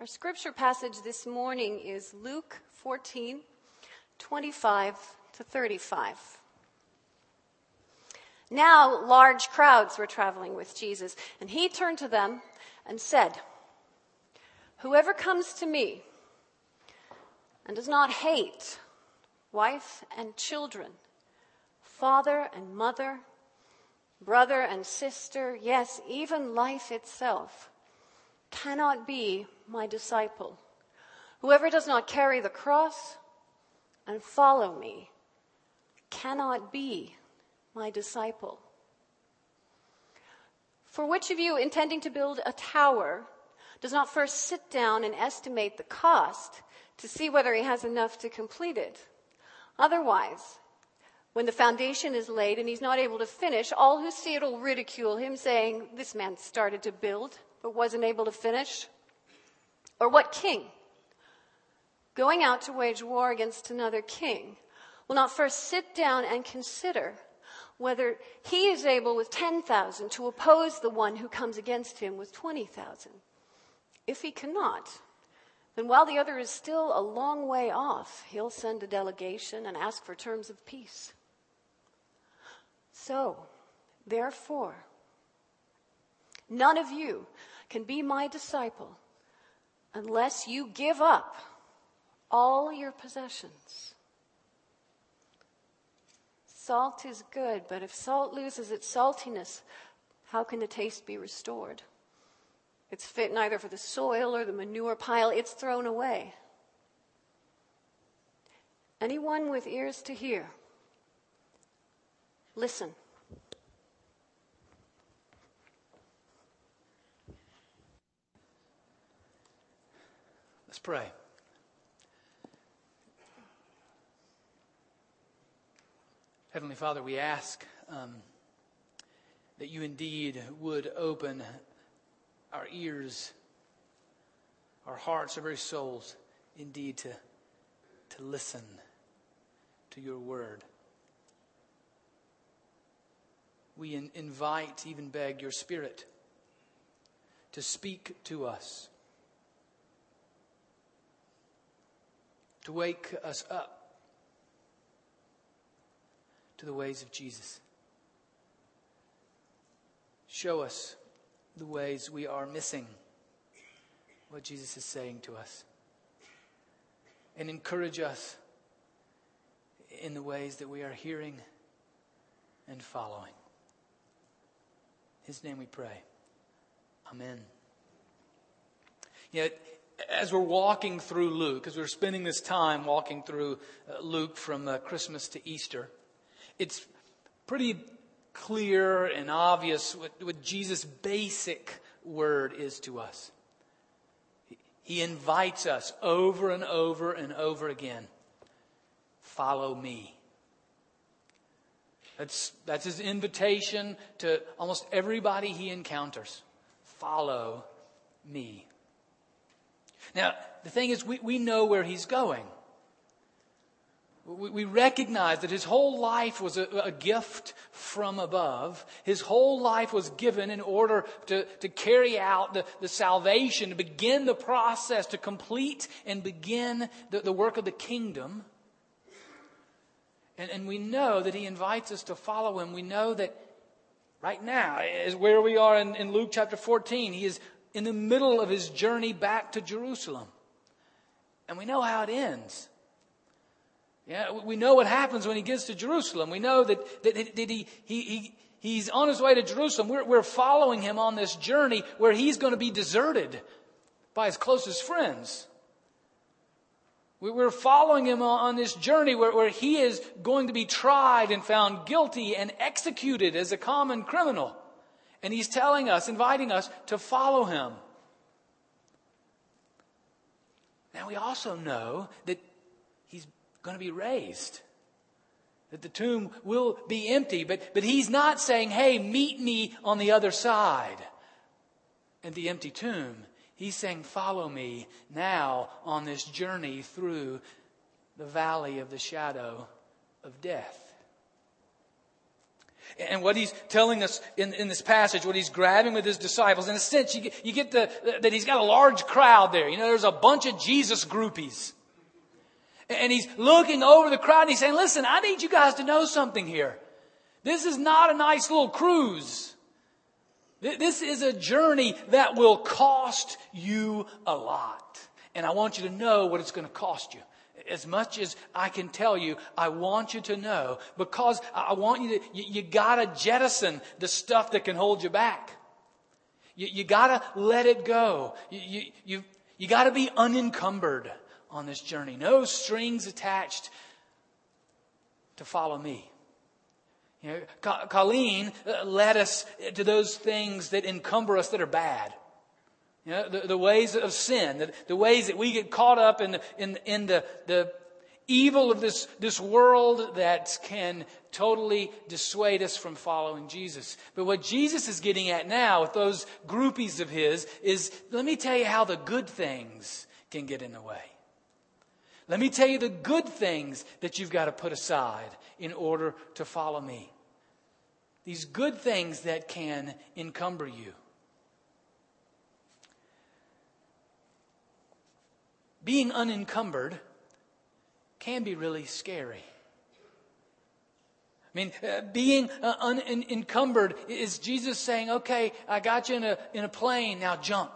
Our scripture passage this morning is Luke 14, 25 to 35. Now, large crowds were traveling with Jesus, and he turned to them and said, Whoever comes to me and does not hate wife and children, father and mother, brother and sister, yes, even life itself, cannot be my disciple. Whoever does not carry the cross and follow me cannot be my disciple. For which of you intending to build a tower does not first sit down and estimate the cost to see whether he has enough to complete it? Otherwise, when the foundation is laid and he's not able to finish, all who see it will ridicule him, saying, This man started to build, but wasn't able to finish. Or what king, going out to wage war against another king, will not first sit down and consider whether he is able with 10,000 to oppose the one who comes against him with 20,000? If he cannot, then while the other is still a long way off, he'll send a delegation and ask for terms of peace. So, therefore, none of you can be my disciple unless you give up all your possessions. Salt is good, but if salt loses its saltiness, how can the taste be restored? It's fit neither for the soil or the manure pile, it's thrown away. Anyone with ears to hear, listen. Pray. Heavenly Father, we ask um, that you indeed would open our ears, our hearts, our very souls, indeed to, to listen to your word. We in, invite, even beg your spirit to speak to us, to wake us up to the ways of Jesus. Show us the ways we are missing what Jesus is saying to us. And encourage us in the ways that we are hearing and following. In His name we pray. Amen. Yet, as we're walking through Luke, as we're spending this time walking through uh, Luke from uh, Christmas to Easter, it's pretty clear and obvious what, what Jesus' basic word is to us. He invites us over and over and over again follow me. That's, that's his invitation to almost everybody he encounters. Follow me. Now, the thing is, we, we know where he's going. We recognize that his whole life was a, a, gift from above. His whole life was given in order to, to carry out the, the salvation, to begin the process, to complete and begin the, the work of the kingdom. And, and we know that he invites us to follow him. We know that right now is where we are in, in Luke chapter 14. He is in the middle of his journey back to Jerusalem. And we know how it ends. Yeah, we know what happens when he gets to Jerusalem. We know that, that, that he, he, he, he's on his way to Jerusalem. We're, we're following him on this journey where he's going to be deserted by his closest friends. We're following him on this journey where, where he is going to be tried and found guilty and executed as a common criminal. And he's telling us, inviting us to follow him. Now we also know that he's going to be raised. That the tomb will be empty. But, but he's not saying, hey, meet me on the other side in the empty tomb. He's saying, follow me now on this journey through the valley of the shadow of death. And what he's telling us in, in this passage, what he's grabbing with his disciples, in a sense, you get, you get the, that he's got a large crowd there. You know, there's a bunch of Jesus groupies. And he's looking over the crowd and he's saying, listen, I need you guys to know something here. This is not a nice little cruise. This is a journey that will cost you a lot. And I want you to know what it's going to cost you. As much as I can tell you, I want you to know because I want you to, you, you gotta jettison the stuff that can hold you back. You, you gotta let it go. You, you, you, you gotta be unencumbered on this journey. No strings attached to follow me. You know, Colleen uh, led us to those things that encumber us that are bad. You know, the, the ways of sin, the, the ways that we get caught up in, the, in, in the, the evil of this, this world that can totally dissuade us from following Jesus. But what Jesus is getting at now with those groupies of his is let me tell you how the good things can get in the way. Let me tell you the good things that you've got to put aside in order to follow me. These good things that can encumber you. Being unencumbered can be really scary. I mean, uh, being uh, unencumbered is Jesus saying, okay, I got you in a, in a plane, now jump.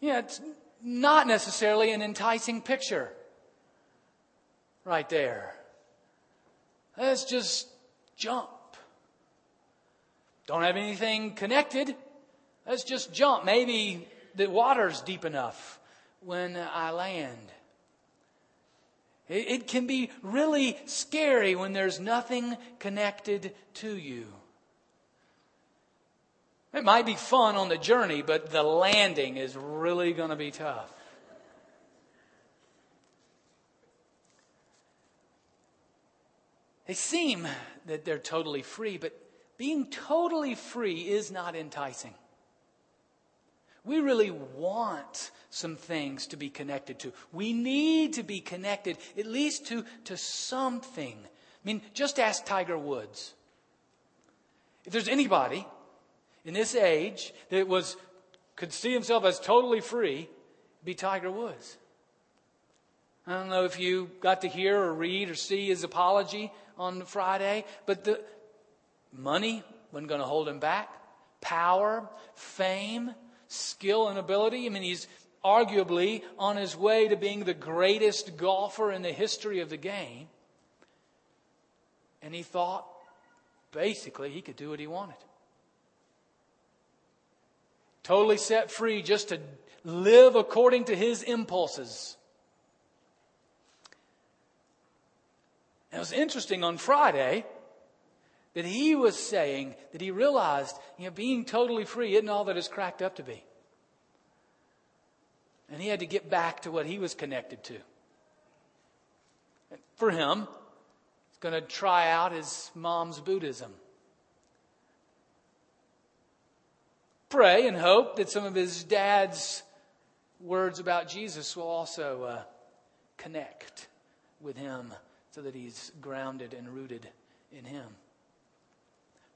Yeah, it's not necessarily an enticing picture right there. Let's just jump. Don't have anything connected. Let's just jump. Maybe the water's deep enough when I land. It, can be really scary when there's nothing connected to you. It might be fun on the journey, but the landing is really going to be tough. They seem that they're totally free, but being totally free is not enticing. We really want some things to be connected to. We need to be connected at least to, to something. I mean, just ask Tiger Woods. If there's anybody in this age that was could see himself as totally free, be Tiger Woods. I don't know if you got to hear or read or see his apology on Friday, but the money wasn't going to hold him back. Power, fame, skill and ability. I mean, he's arguably on his way to being the greatest golfer in the history of the game. And he thought basically he could do what he wanted. Totally set free just to live according to his impulses. And it was interesting on Friday that he was saying that he realized, you know, being totally free isn't all that it's cracked up to be. And he had to get back to what he was connected to. For him, he's going to try out his mom's Buddhism. Pray and hope that some of his dad's words about Jesus will also uh, connect with him so that he's grounded and rooted in him.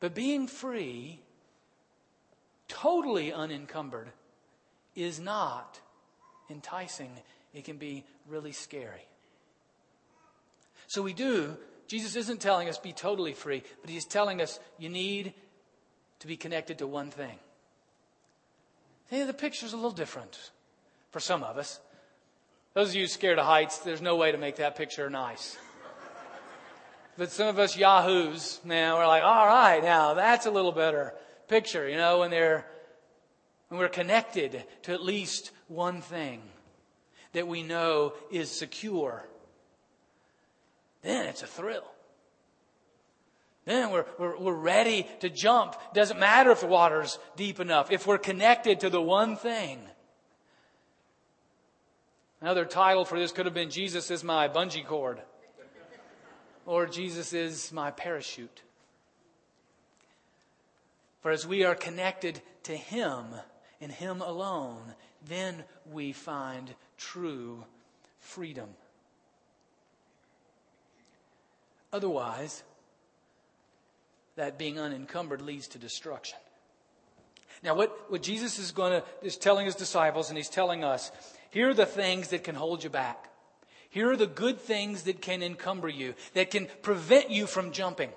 But being free, totally unencumbered, is not enticing. It can be really scary. So we do, Jesus isn't telling us be totally free, but he's telling us you need to be connected to one thing. See, the picture's a little different for some of us. Those of you scared of heights, there's no way to make that picture nice. But some of us yahoos, man, we're like, all right, now that's a little better picture, you know, when they're when we're connected to at least one thing that we know is secure. Then it's a thrill. Then we're, we're, we're ready to jump. Doesn't matter if the water's deep enough. If we're connected to the one thing. Another title for this could have been Jesus is my bungee cord. Lord Jesus is my parachute. For as we are connected to Him and Him alone, then we find true freedom. Otherwise, that being unencumbered leads to destruction. Now, what, what Jesus is going to, is telling his disciples, and he's telling us, here are the things that can hold you back. Here are the good things that can encumber you, that can prevent you from jumping.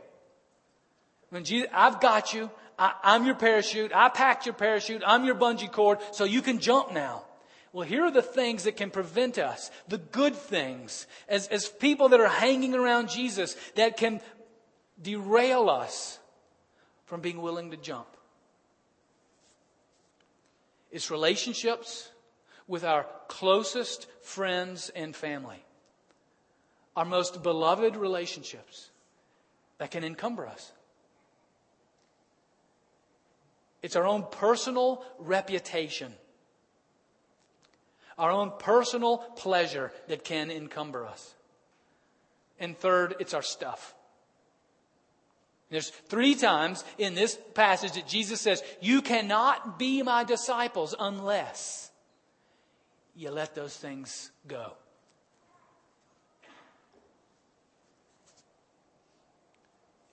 When Jesus, I've got you. I, I'm your parachute. I packed your parachute. I'm your bungee cord, so you can jump now. Well, here are the things that can prevent us, the good things, as, as people that are hanging around Jesus that can derail us from being willing to jump. It's relationships with our closest friends and family, our most beloved relationships that can encumber us. It's our own personal reputation, our own personal pleasure that can encumber us. And third, it's our stuff. There's three times in this passage that Jesus says, You cannot be my disciples unless you let those things go.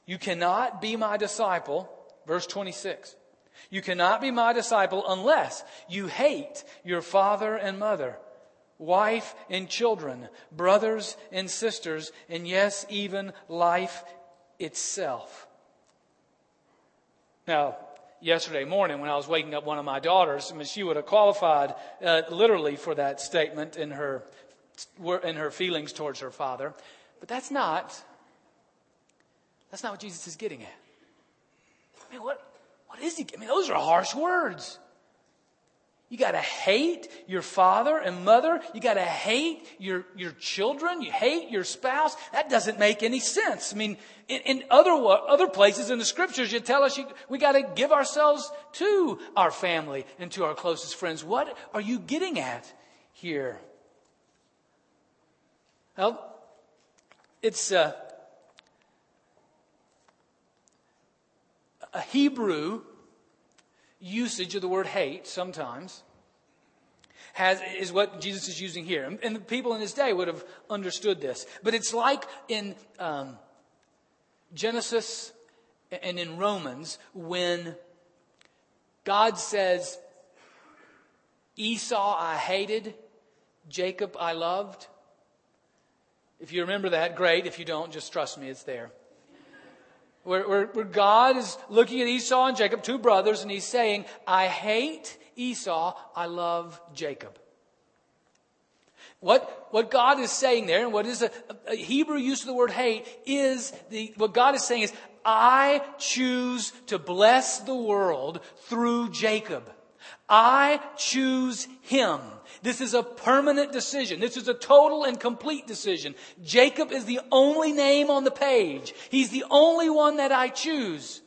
You cannot be my disciple, verse 26. You cannot be my disciple unless you hate your father and mother, wife and children, brothers and sisters, and yes, even life itself. Now, yesterday morning when I was waking up one of my daughters, I mean, she would have qualified uh, literally for that statement in her, in her feelings towards her father. But that's not, that's not what Jesus is getting at. I mean, what, what is he? I mean, those are harsh words. You gotta hate your father and mother. You gotta hate your, your children. You hate your spouse. That doesn't make any sense. I mean, in, in other, other places in the scriptures, you tell us you, we gotta give ourselves to our family and to our closest friends. What are you getting at here? Well, it's, uh, a Hebrew usage of the word hate sometimes has, is what Jesus is using here. And the people in his day would have understood this. But it's like in um, Genesis and in Romans when God says, Esau I hated, Jacob I loved. If you remember that, great. If you don't, just trust me, it's there. Where, where, where, God is looking at Esau and Jacob, two brothers, and he's saying, I hate Esau, I love Jacob. What, what God is saying there, and what is a, a Hebrew use of the word hate, is the, what God is saying is, I choose to bless the world through Jacob. I choose him. This is a permanent decision. This is a total and complete decision. Jacob is the only name on the page. He's the only one that I choose.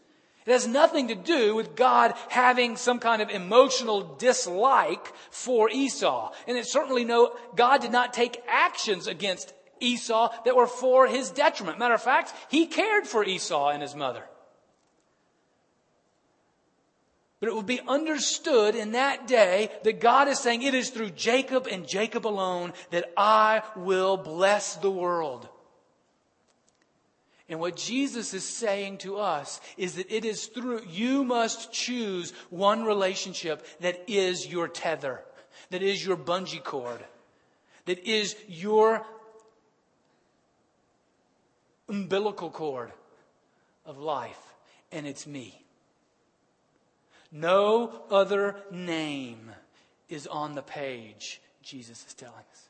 It has nothing to do with God having some kind of emotional dislike for Esau. And it's certainly no, God did not take actions against Esau that were for his detriment. Matter of fact, he cared for Esau and his mother. But it will be understood in that day that God is saying it is through Jacob and Jacob alone that I will bless the world. And what Jesus is saying to us is that it is through, you must choose one relationship that is your tether, that is your bungee cord, that is your umbilical cord of life, and it's me. No other name is on the page, Jesus is telling us.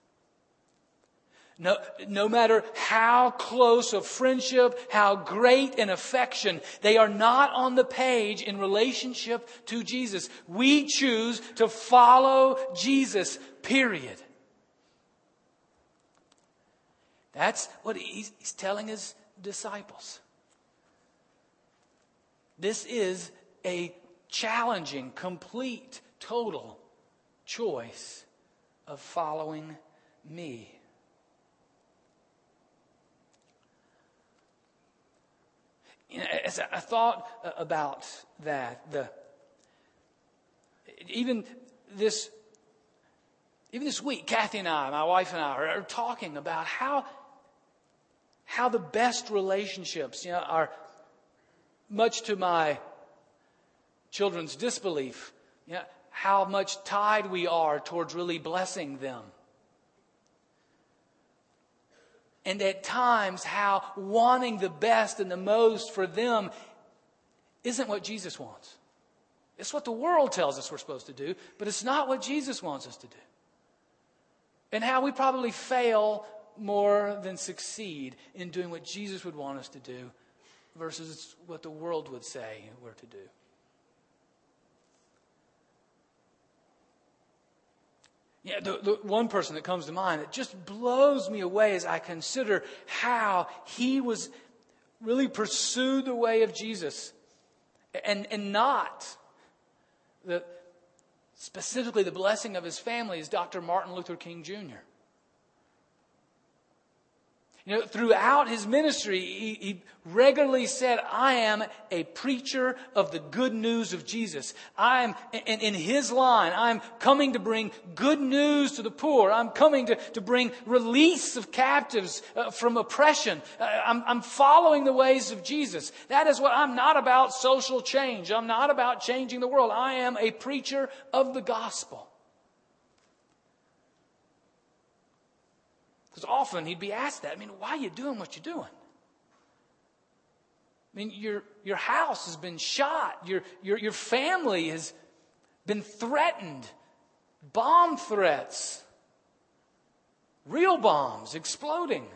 No, no matter how close a friendship, how great an affection, they are not on the page in relationship to Jesus. We choose to follow Jesus, period. That's what he's, he's telling his disciples. This is a challenging, complete, total choice of following me. As I thought about that, the, even this, even this week, Kathy and I, my wife and I, are, are talking about how, how the best relationships, you know, are much to my children's disbelief, you know, how much tied we are towards really blessing them. And at times, how wanting the best and the most for them isn't what Jesus wants. It's what the world tells us we're supposed to do, but it's not what Jesus wants us to do. And how we probably fail more than succeed in doing what Jesus would want us to do versus what the world would say we're to do. Yeah, the, the one person that comes to mind that just blows me away as I consider how he was really pursued the way of Jesus and, and not the, specifically the blessing of his family is Dr. Martin Luther King Jr. You know, throughout his ministry, he, he, regularly said, I am a preacher of the good news of Jesus. I'm, in, in his line, I'm coming to bring good news to the poor. I'm coming to, to bring release of captives uh, from oppression. Uh, I'm, I'm following the ways of Jesus. That is what I'm not about social change. I'm not about changing the world. I am a preacher of the gospel. Because often he'd be asked that. I mean, why are you doing what you're doing? I mean, your, your house has been shot. Your, your, your family has been threatened. Bomb threats. Real bombs exploding.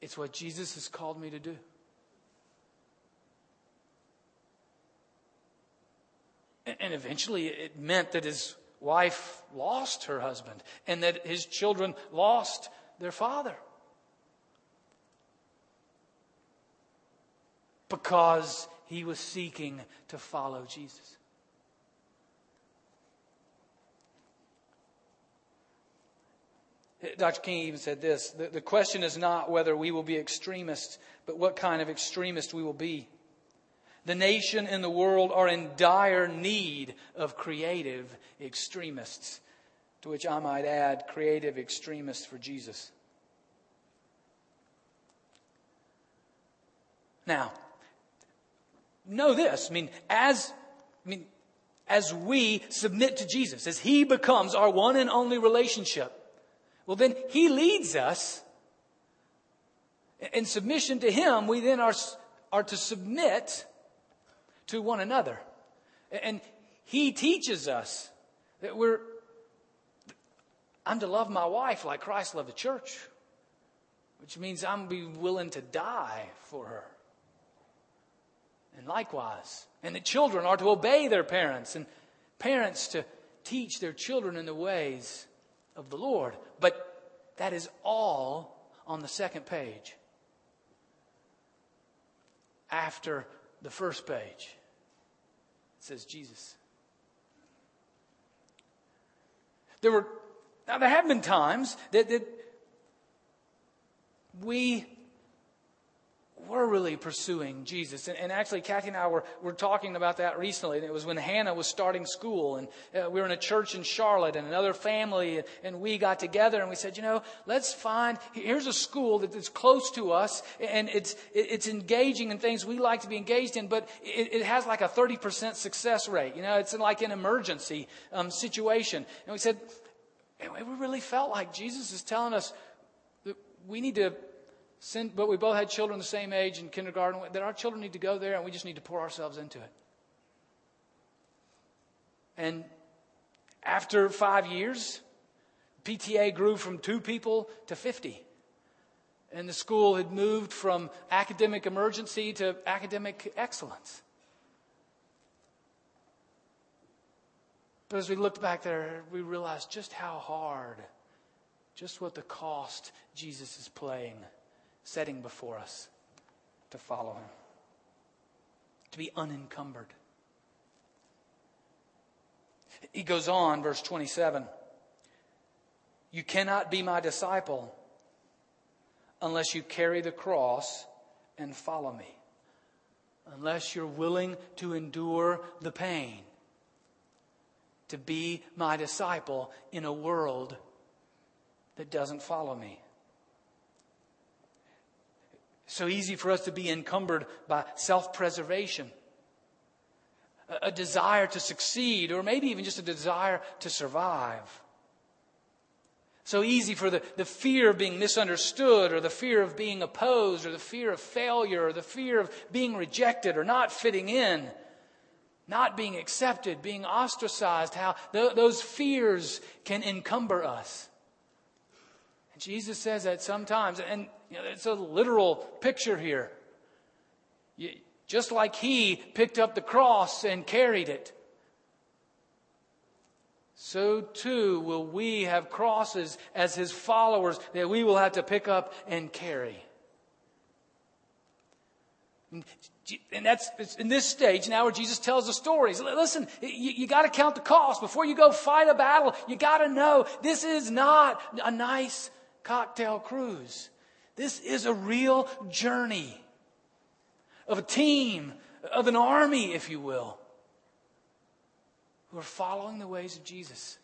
It's what Jesus has called me to do. And eventually it meant that his wife lost her husband and that his children lost their father. Because he was seeking to follow Jesus. Dr. King even said this the, the question is not whether we will be extremists, but what kind of extremist we will be. The nation and the world are in dire need of creative extremists, to which I might add creative extremists for Jesus. Now, know this. I mean, as, I mean, as we submit to Jesus, as He becomes our one and only relationship, well, then He leads us. In submission to Him, we then are, are to submit to one another. And he teaches us that we're, I'm to love my wife like Christ loved the church, which means I'm be willing to die for her. And likewise, and the children are to obey their parents, and parents to teach their children in the ways of the Lord. But that is all on the second page. After the first page It says Jesus. There were, now there have been times that, that we were really pursuing Jesus. And, and, actually, Kathy and I were, were talking about that recently. And it was when Hannah was starting school. And uh, we were in a church in Charlotte and another family. And, and, we got together and we said, you know, let's find, here's a school that is close to us. And it's, it's engaging in things we like to be engaged in. But it, it has like a 30% success rate. You know, it's like an emergency um, situation. And we said, we really felt like Jesus is telling us that we need to but we both had children the same age in kindergarten, that our children need to go there and we just need to pour ourselves into it. And after five years, PTA grew from two people to 50. And the school had moved from academic emergency to academic excellence. But as we looked back there, we realized just how hard, just what the cost Jesus is playing setting before us to follow him, to be unencumbered. He goes on, verse 27 You cannot be my disciple unless you carry the cross and follow me, unless you're willing to endure the pain to be my disciple in a world that doesn't follow me. So easy for us to be encumbered by self preservation, a, a desire to succeed, or maybe even just a desire to survive. So easy for the, the fear of being misunderstood, or the fear of being opposed, or the fear of failure, or the fear of being rejected, or not fitting in, not being accepted, being ostracized, how th- those fears can encumber us. Jesus says that sometimes, and you know, it's a literal picture here. You, just like he picked up the cross and carried it so too will we have crosses as his followers that we will have to pick up and carry. And that's in this stage now where Jesus tells the stories. Listen, you, you got to count the cost before you go fight a battle. You got to know this is not a nice cocktail cruise. This is a real journey of a team, of an army, if you will who are following the ways of Jesus.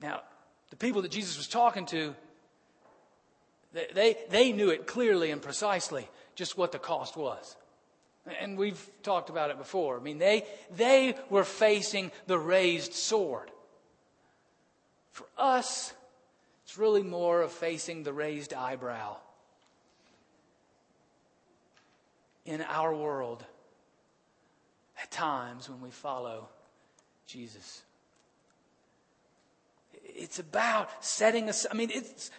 Now, the people that Jesus was talking to, they, they, knew it clearly and precisely just what the cost was. And we've talked about it before. I mean, they, they were facing the raised sword. For us, it's really more of facing the raised eyebrow. in our world at times when we follow Jesus. It's about setting us, I mean, it's,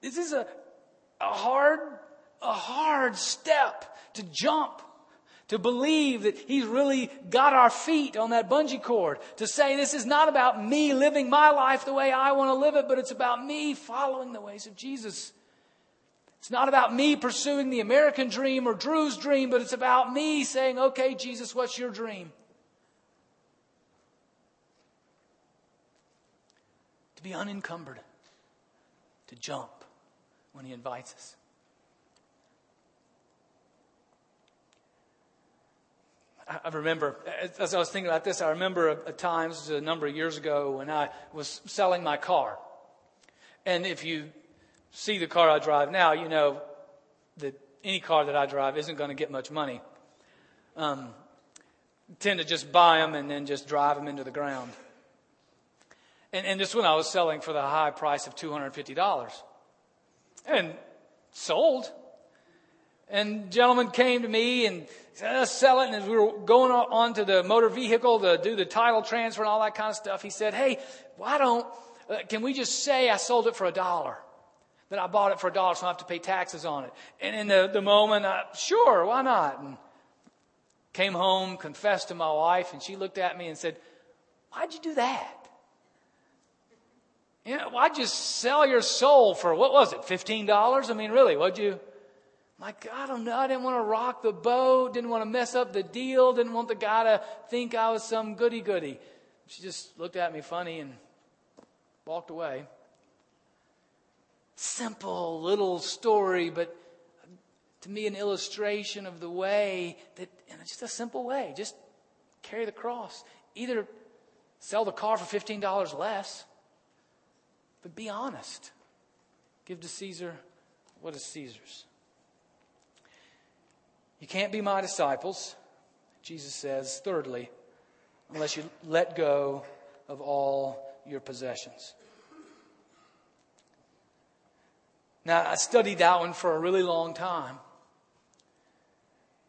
this is a, a hard, a hard step to jump to believe that He's really got our feet on that bungee cord, to say this is not about me living my life the way I want to live it, but it's about me following the ways of Jesus. It's not about me pursuing the American dream or Drew's dream, but it's about me saying, okay, Jesus, what's your dream? To be unencumbered, to jump when He invites us. I remember, as I was thinking about this, I remember a, a time, this was a number of years ago, when I was selling my car. And if you see the car I drive now, you know that any car that I drive isn't going to get much money. Um, tend to just buy them and then just drive them into the ground. And, and this one I was selling for the high price of $250. And sold. And gentleman came to me and said, let's sell it. And as we were going on to the motor vehicle to do the title transfer and all that kind of stuff, he said, hey, why don't, uh, can we just say I sold it for a dollar? that I bought it for a dollar so I have to pay taxes on it. And in the, the moment, I, sure, why not? And came home, confessed to my wife, and she looked at me and said, Why'd you do that? You know, why'd you sell your soul for, what was it, $15? I mean, really, what'd you? Like, I don't know. I didn't want to rock the boat, didn't want to mess up the deal, didn't want the guy to think I was some goody goody. She just looked at me funny and walked away simple little story, but to me, an illustration of the way that, in just a simple way, just carry the cross. Either sell the car for $15 less, but be honest. Give to Caesar what is Caesar's. You can't be my disciples, Jesus says, thirdly, unless you let go of all your possessions. Now, I studied that one for a really long time.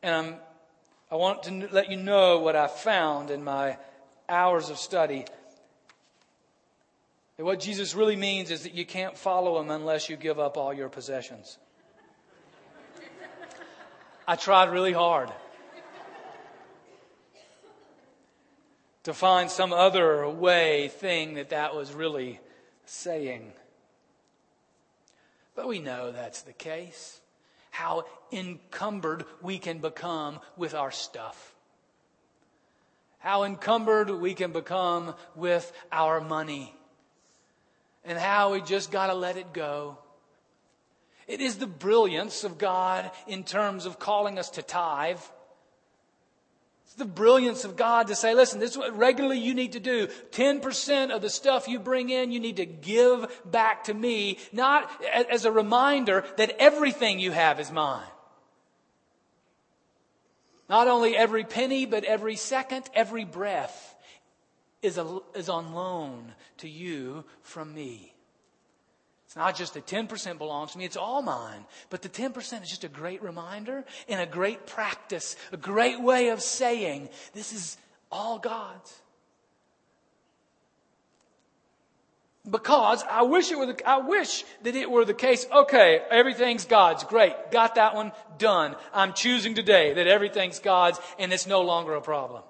And I'm, I want to let you know what I found in my hours of study. That what Jesus really means is that you can't follow him unless you give up all your possessions. I tried really hard to find some other way, thing that that was really saying. But we know that's the case. How encumbered we can become with our stuff. How encumbered we can become with our money. And how we just got to let it go. It is the brilliance of God in terms of calling us to tithe. It's the brilliance of God to say, listen, this is what regularly you need to do. 10% of the stuff you bring in, you need to give back to me, not as a reminder that everything you have is mine. Not only every penny, but every second, every breath is, a, is on loan to you from me. It's not just that 10% belongs to me, it's all mine. But the 10% is just a great reminder and a great practice, a great way of saying, this is all God's. Because I wish it were the, I wish that it were the case. Okay, everything's God's. Great. Got that one done. I'm choosing today that everything's God's and it's no longer a problem.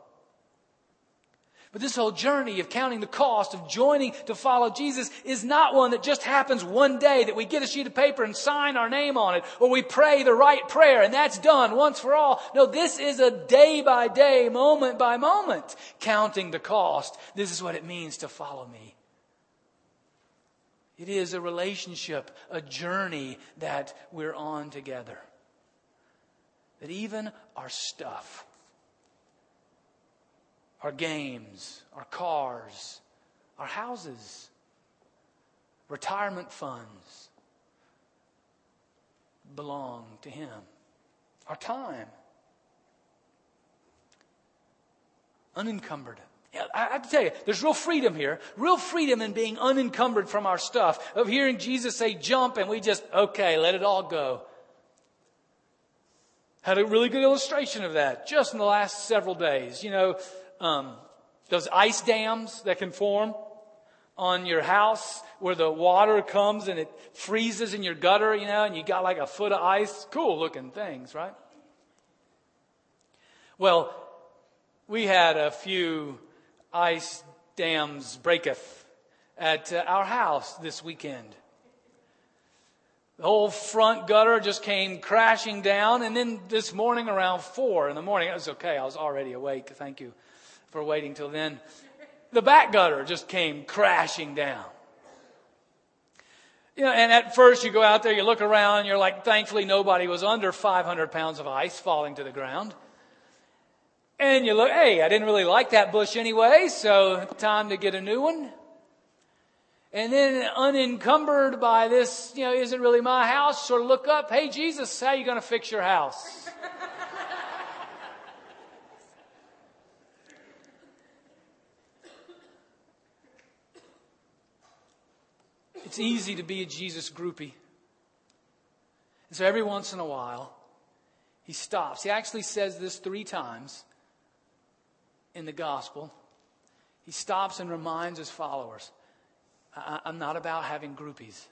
But this whole journey of counting the cost of joining to follow Jesus is not one that just happens one day that we get a sheet of paper and sign our name on it or we pray the right prayer and that's done once for all. No, this is a day by day, moment by moment counting the cost. This is what it means to follow me. It is a relationship, a journey that we're on together. That even our stuff, our games, our cars, our houses, retirement funds belong to Him. Our time, unencumbered. I have to tell you, there's real freedom here, real freedom in being unencumbered from our stuff, of hearing Jesus say jump and we just, okay, let it all go. Had a really good illustration of that just in the last several days. You know, um, those ice dams that can form on your house where the water comes and it freezes in your gutter, you know, and you got like a foot of ice. Cool looking things, right? Well, we had a few ice dams breaketh at uh, our house this weekend. The whole front gutter just came crashing down, and then this morning around four in the morning, it was okay. I was already awake. Thank you for waiting till then. The back gutter just came crashing down. You know, and at first you go out there, you look around, and you're like, thankfully nobody was under 500 pounds of ice falling to the ground. And you look, hey, I didn't really like that bush anyway, so time to get a new one. And then unencumbered by this, you know, isn't really my house, sort of look up, hey Jesus, how you going to fix your house? It's easy to be a Jesus groupie. And so every once in a while, he stops. He actually says this three times in the gospel. He stops and reminds his followers I- am not about having groupies.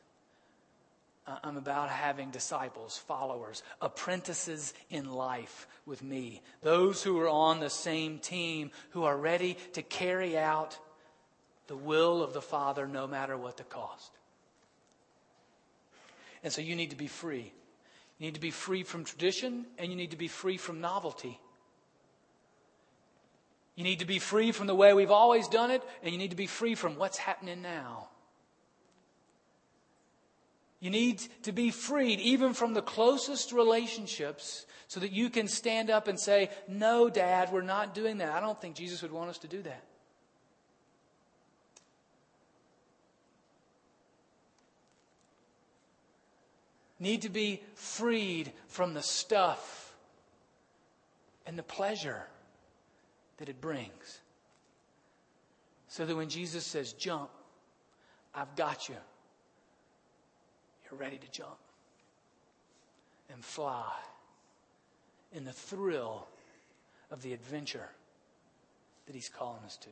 I'm about having disciples, followers, apprentices in life with me. Those who are on the same team, who are ready to carry out the will of the Father no matter what the cost. And so you need to be free. You need to be free from tradition and you need to be free from novelty. You need to be free from the way we've always done it and you need to be free from what's happening now. You need to be freed even from the closest relationships so that you can stand up and say, No, Dad, we're not doing that. I don't think Jesus would want us to do that. Need to be freed from the stuff and the pleasure that it brings. So that when Jesus says, jump, I've got you, you're ready to jump and fly in the thrill of the adventure that He's calling us to.